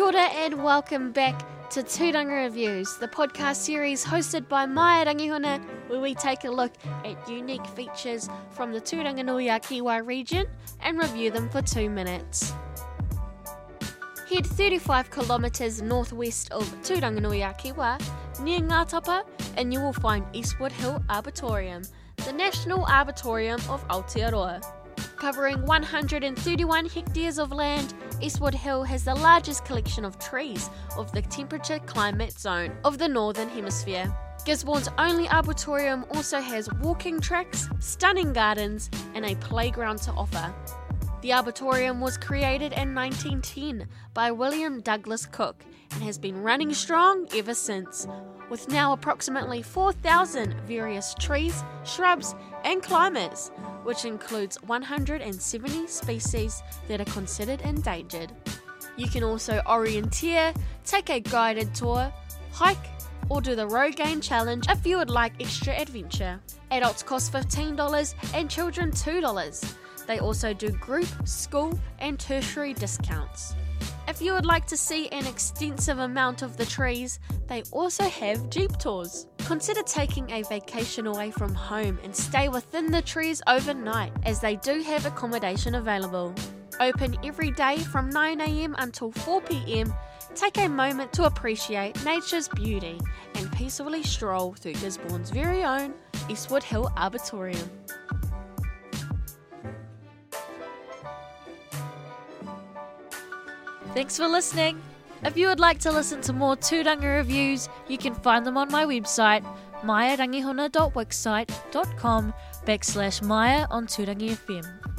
Kia ora and welcome back to Tūranga Reviews, the podcast series hosted by Maya Rangihona, where we take a look at unique features from the Tūranganui-a-Kiwa region and review them for two minutes. Head 35 kilometres northwest of Tūranganui-a-Kiwa, near Ngātapa, and you will find Eastwood Hill Arboretum, the National Arboretum of Aotearoa. Covering 131 hectares of land, Eastwood Hill has the largest collection of trees of the temperature climate zone of the Northern Hemisphere. Gisborne's only arboretum also has walking tracks, stunning gardens, and a playground to offer. The arboretum was created in 1910 by William Douglas Cook and has been running strong ever since, with now approximately 4,000 various trees, shrubs, and climbers, which includes 170 species that are considered endangered. You can also orienteer, take a guided tour, hike, or do the Rogaine Challenge if you would like extra adventure. Adults cost $15 and children $2. They also do group, school, and tertiary discounts. If you would like to see an extensive amount of the trees, they also have Jeep tours. Consider taking a vacation away from home and stay within the trees overnight, as they do have accommodation available. Open every day from 9am until 4pm, take a moment to appreciate nature's beauty and peacefully stroll through Gisborne's very own Eastwood Hill Arboretum. Thanks for listening. If you would like to listen to more Tūranga reviews, you can find them on my website, mayarangihona.wixsite.com backslash maya on Tūranga FM.